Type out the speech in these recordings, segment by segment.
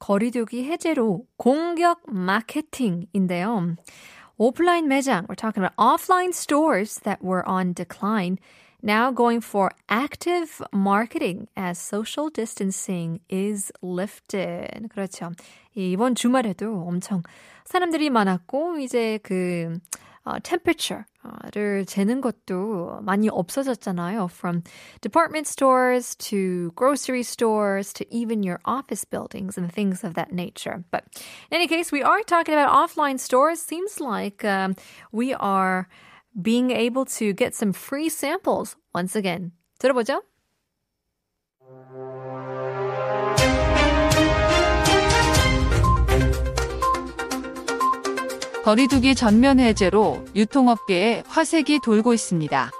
거리두기 해제로 공격 마케팅인데요. 오프라인 매장, we're talking about offline stores that were on decline. Now going for active marketing as social distancing is lifted. 그렇죠. 이번 주말에도 엄청 사람들이 많았고, 이제 그, 어, temperature 를 재는 것도 많이 없어졌잖아요. From department stores to grocery stores to even your office buildings and things of that nature. But in any case, we are talking about offline stores. Seems like um, we are being able to get some free samples once again. 들어보죠. 거리두기 전면 해제로 유통업계에 화색이 돌고 있습니다.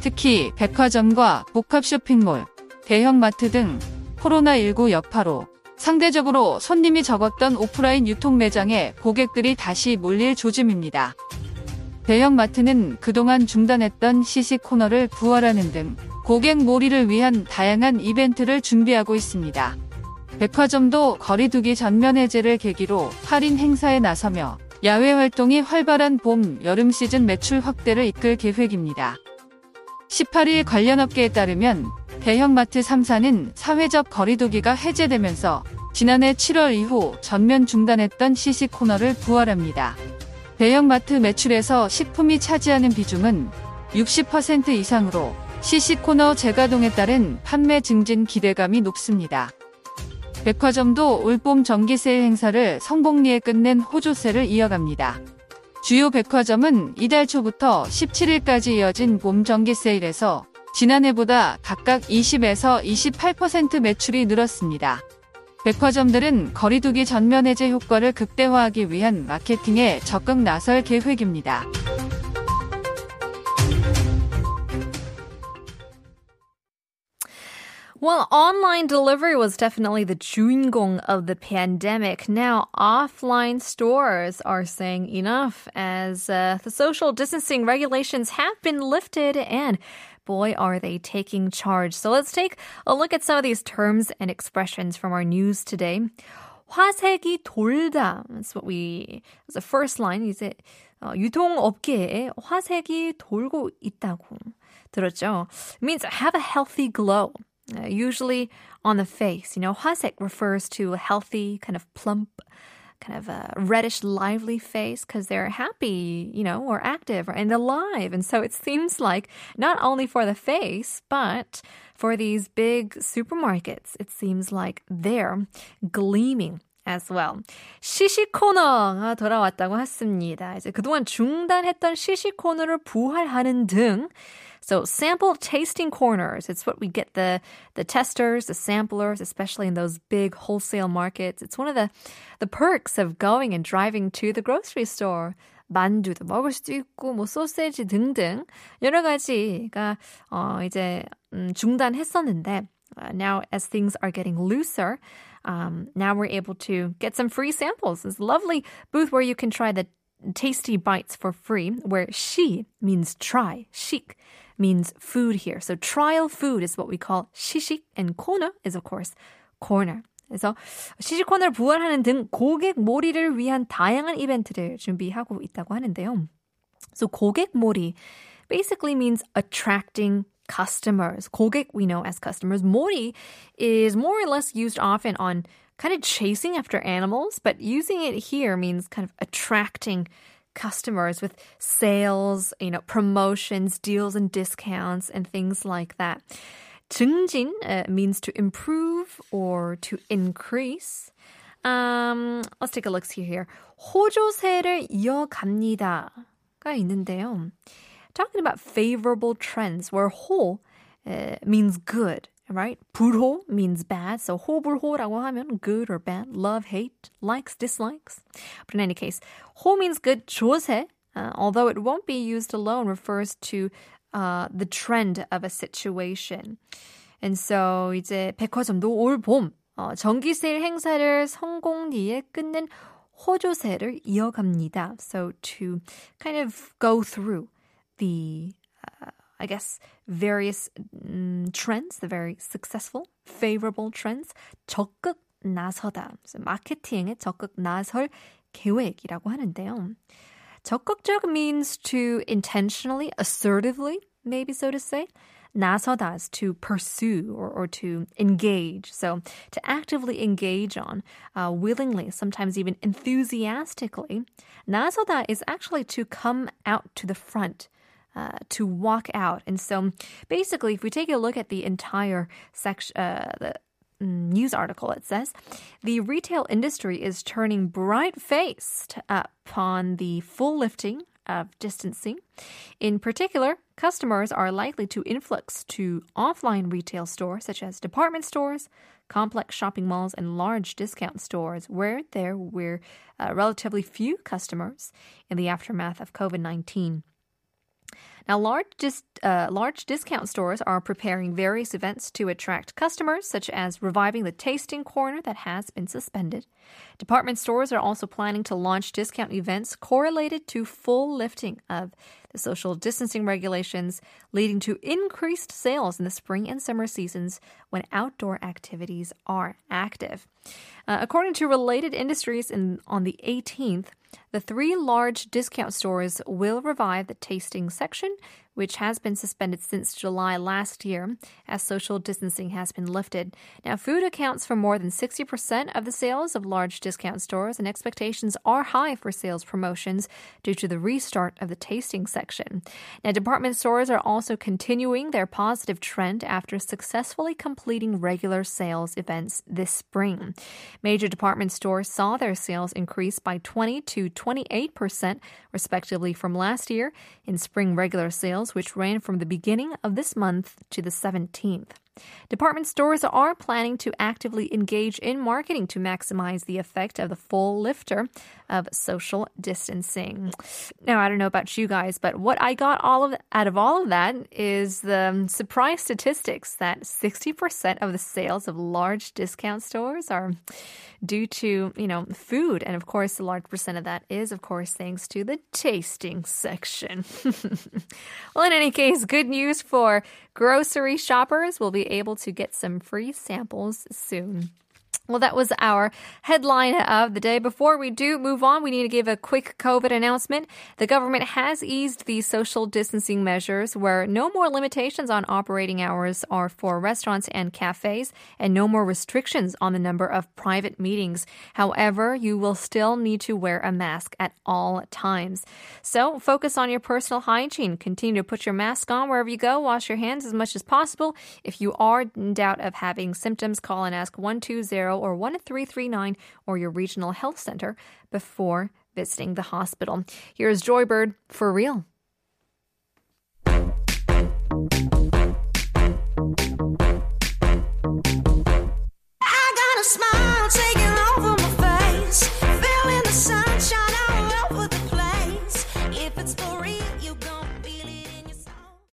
특히 백화점과 복합 쇼핑몰, 대형마트 등 코로나19 여파로 상대적으로 손님이 적었던 오프라인 유통 매장에 고객들이 다시 몰릴 조짐입니다. 대형마트는 그동안 중단했던 시식 코너를 부활하는 등 고객 몰이를 위한 다양한 이벤트를 준비하고 있습니다. 백화점도 거리두기 전면 해제를 계기로 할인 행사에 나서며 야외 활동이 활발한 봄, 여름 시즌 매출 확대를 이끌 계획입니다. 18일 관련 업계에 따르면 대형마트 3사는 사회적 거리두기가 해제되면서 지난해 7월 이후 전면 중단했던 시식 코너를 부활합니다. 대형마트 매출에서 식품이 차지하는 비중은 60% 이상으로 시식 코너 재가동에 따른 판매 증진 기대감이 높습니다. 백화점도 올봄 정기 세일 행사를 성공리에 끝낸 호조세를 이어갑니다. 주요 백화점은 이달 초부터 17일까지 이어진 봄 정기 세일에서 지난해보다 각각 20에서 28% 매출이 늘었습니다. 백화점들은 거리두기 전면 해제 효과를 극대화하기 위한 마케팅에 적극 나설 계획입니다. Well, online delivery was definitely the 주인공 of the pandemic. Now, offline stores are saying enough as uh, the social distancing regulations have been lifted and boy, are they taking charge. So let's take a look at some of these terms and expressions from our news today. 화색이 돌다. That's what we, that's the first line. 이제 어, 유통업계에 화색이 돌고 있다고 들었죠. It means have a healthy glow. Uh, usually on the face. You know, hasek refers to a healthy, kind of plump, kind of a reddish, lively face because they're happy, you know, or active and alive. And so it seems like not only for the face, but for these big supermarkets, it seems like they're gleaming. as well. 시식 코너가 돌아왔다고 했습니다. 이제 그동안 중단했던 시식 코너를 부활하는 등 so sample tasting corners, it's what we get the the testers, the samplers, especially in those big wholesale markets. It's one of the the perks of going and driving to the grocery store. 만두도 먹을 수도 있고 뭐 소세지 등등 여러 가지가 어 이제 음, 중단했었는데 uh, now as things are getting looser um, now we're able to get some free samples. This lovely booth where you can try the tasty bites for free, where she means try, chic means food here. So trial food is what we call 시식 and 코너 is of course corner. 그래서 시식 코너를 부활하는 등 고객 몰이를 위한 다양한 이벤트를 준비하고 있다고 하는데요. So 고객 몰이 basically means attracting customers. 고객 we know as customers. 몰이 is more or less used often on kind of chasing after animals, but using it here means kind of attracting customers with sales, you know, promotions, deals and discounts and things like that. 증진 uh, means to improve or to increase. Um, let's take a look see here. 호조세를 이어갑니다가 있는데요. Talking about favorable trends where 호 uh, means good right? 불호 means bad, so 호불호라고 하면 good or bad, love, hate, likes, dislikes. But in any case, 호 means good, 조세, uh, although it won't be used alone, refers to uh, the trend of a situation. And so 이제 백화점도 올 봄, 어, 정기 세일 행사를 성공리에 끝낸 호조세를 이어갑니다. So to kind of go through the uh, I guess various um, trends, the very successful, favorable trends 적극 나서다. So 마케팅에 적극 나설 계획이라고 하는데요. 적극적 means to intentionally, assertively, maybe so to say. 나서다 is to pursue or, or to engage. So to actively engage on, uh, willingly, sometimes even enthusiastically. 나서다 is actually to come out to the front. uh, to walk out. And so basically, if we take a look at the entire section, uh, the news article, it says the retail industry is turning bright faced upon the full lifting of distancing. In particular, customers are likely to influx to offline retail stores such as department stores, complex shopping malls, and large discount stores where there were uh, relatively few customers in the aftermath of COVID 19. Now, large, dis- uh, large discount stores are preparing various events to attract customers, such as reviving the tasting corner that has been suspended. Department stores are also planning to launch discount events correlated to full lifting of the social distancing regulations, leading to increased sales in the spring and summer seasons when outdoor activities are active. Uh, according to related industries, in, on the 18th, the three large discount stores will revive the tasting section, which has been suspended since July last year as social distancing has been lifted. Now, food accounts for more than 60% of the sales of large discount stores, and expectations are high for sales promotions due to the restart of the tasting section. Now, department stores are also continuing their positive trend after successfully completing regular sales events this spring. Major department stores saw their sales increase by 20 to 28%, respectively, from last year in spring regular sales, which ran from the beginning of this month to the 17th. Department stores are planning to actively engage in marketing to maximize the effect of the full lifter of social distancing. Now, I don't know about you guys, but what I got all of out of all of that is the surprise statistics that 60% of the sales of large discount stores are due to, you know, food. And of course, a large percent of that is, of course, thanks to the tasting section. well, in any case, good news for grocery shoppers. We'll be able to get some free samples soon. Well, that was our headline of the day. Before we do move on, we need to give a quick COVID announcement. The government has eased the social distancing measures where no more limitations on operating hours are for restaurants and cafes and no more restrictions on the number of private meetings. However, you will still need to wear a mask at all times. So focus on your personal hygiene. Continue to put your mask on wherever you go. Wash your hands as much as possible. If you are in doubt of having symptoms, call and ask 120 or 1-339 or your regional health center before visiting the hospital. Here's Joybird for real. smile